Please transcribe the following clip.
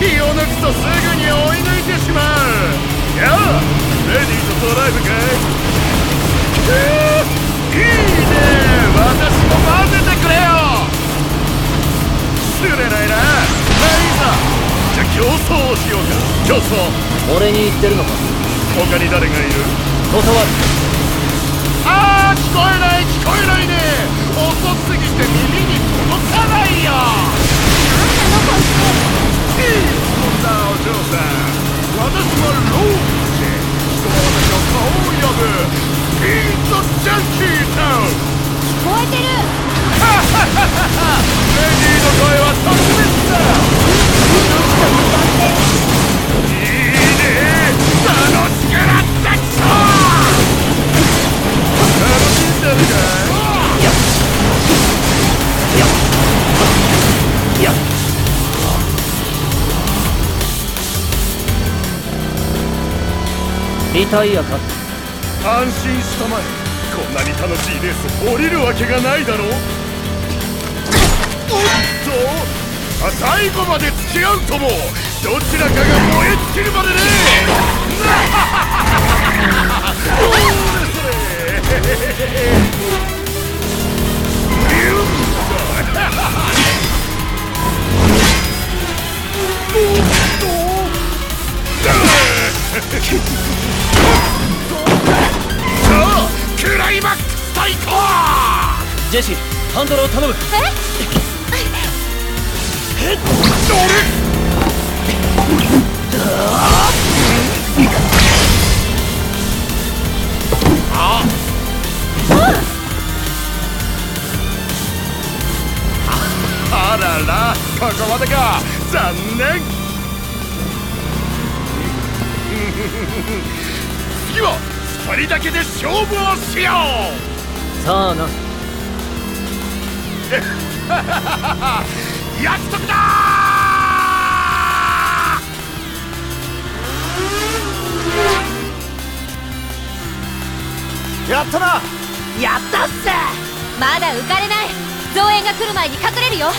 気を抜くとすぐに追い抜いてしまう。競争をしようか。競争俺に言ってるのか。他に誰がいる？断るあー聞こえない聞こえないね。遅すぎてリタイアか？安心したまえ。こんなに楽しいレース降りるわけがないだろう。おっと最後まで付き合うとも。どちらかが燃え尽きるまでね。クライマックス最高ジェシーハンドルを頼む。えっああららここまでか。残念。次は2人だけで勝負をしよう。さあな。約束だやったな！やったっす！まだ浮かれない。増援が来る前に隠れるよ